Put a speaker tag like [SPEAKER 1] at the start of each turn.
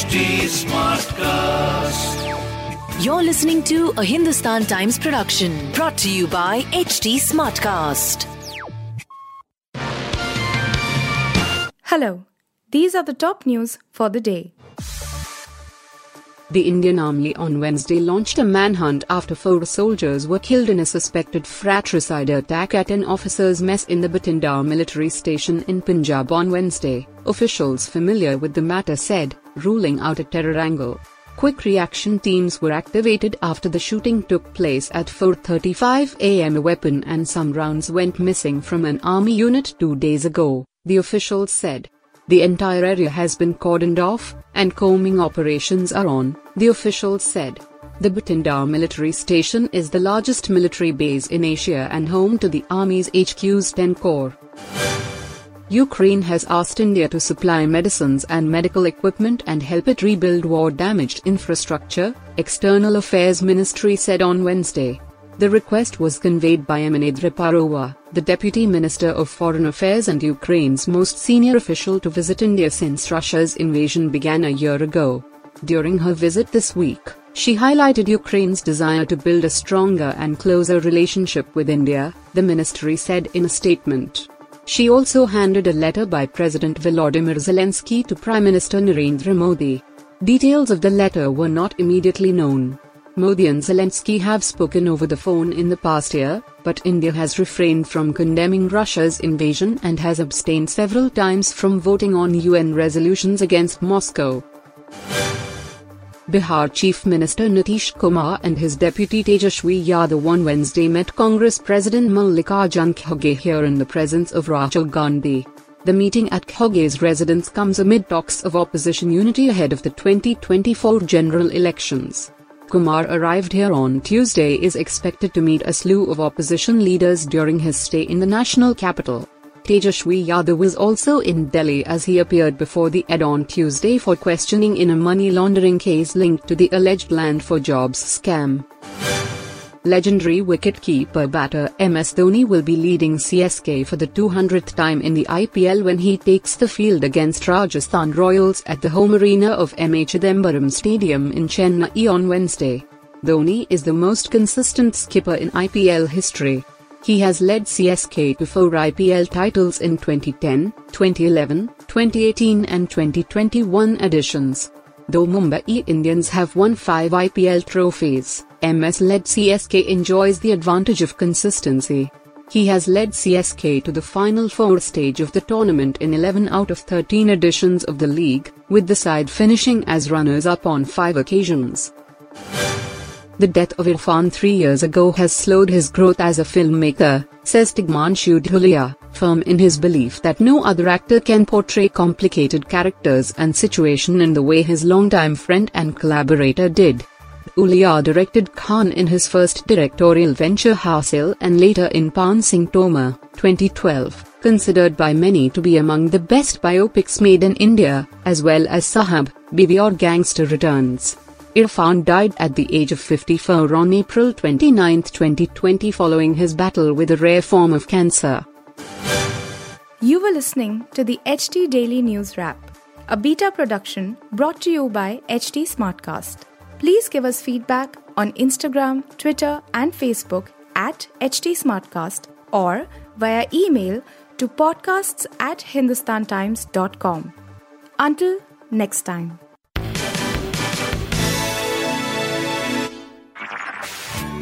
[SPEAKER 1] HT Smartcast.
[SPEAKER 2] You're listening to a Hindustan Times production brought to you by HT Smartcast.
[SPEAKER 3] Hello, these are the top news for the day.
[SPEAKER 4] The Indian Army on Wednesday launched a manhunt after four soldiers were killed in a suspected fratricide attack at an officers' mess in the Bathinda military station in Punjab on Wednesday, officials familiar with the matter said, ruling out a terror angle. Quick reaction teams were activated after the shooting took place at 4:35 a.m. A weapon and some rounds went missing from an army unit 2 days ago, the officials said. The entire area has been cordoned off, and combing operations are on, the officials said. The Bathinda military station is the largest military base in Asia and home to the Army's HQ's 10 Corps. Ukraine has asked India to supply medicines and medical equipment and help it rebuild war-damaged infrastructure, External Affairs Ministry said on Wednesday. The request was conveyed by Emine Dzhaparova, the Deputy Minister of Foreign Affairs and Ukraine's most senior official to visit India since Russia's invasion began a year ago. During her visit this week, she highlighted Ukraine's desire to build a stronger and closer relationship with India, the ministry said in a statement. She also handed a letter by President Volodymyr Zelensky to Prime Minister Narendra Modi. Details of the letter were not immediately known. Modi and Zelensky have spoken over the phone in the past year, but India has refrained from condemning Russia's invasion and has abstained several times from voting on UN resolutions against Moscow. Bihar Chief Minister Nitish Kumar and his deputy Tejashwi Yadav on Wednesday met Congress President Mallikarjun Kharge here in the presence of Rahul Gandhi. The meeting at Kharge's residence comes amid talks of opposition unity ahead of the 2024 general elections. Kumar arrived here on Tuesday is expected to meet a slew of opposition leaders during his stay in the national capital. Tejashwi Yadav was also in Delhi as he appeared before the ED on Tuesday for questioning in a money laundering case linked to the alleged land for jobs scam. Legendary wicket-keeper batter MS Dhoni will be leading CSK for the 200th time in the IPL when he takes the field against Rajasthan Royals at the home arena of MA Chidambaram Stadium in Chennai on Wednesday. Dhoni is the most consistent skipper in IPL history. He has led CSK to four IPL titles in 2010, 2011, 2018 and 2021 editions. Though Mumbai Indians have won five IPL trophies, MS-led CSK enjoys the advantage of consistency. He has led CSK to the final four stage of the tournament in 11 out of 13 editions of the league, with the side finishing as runners-up on five occasions. The death of Irfan three years ago has slowed his growth as a filmmaker, says Tigmanshu Dhulia, firm in his belief that no other actor can portray complicated characters and situation in the way his longtime friend and collaborator did. Dhulia directed Khan in his first directorial venture Haasil and later in Paan Singh Tomar, 2012, considered by many to be among the best biopics made in India, as well as Sahab, Bibi or Gangster Returns. Irfan died at the age of 54 on April 29, 2020 following his battle with a rare form of cancer.
[SPEAKER 3] You were listening to the HT Daily News Wrap, a beta production brought to you by HT Smartcast. Please give us feedback on Instagram, Twitter, and Facebook at HT Smartcast or via email to podcasts at hindustantimes.com. Until next time.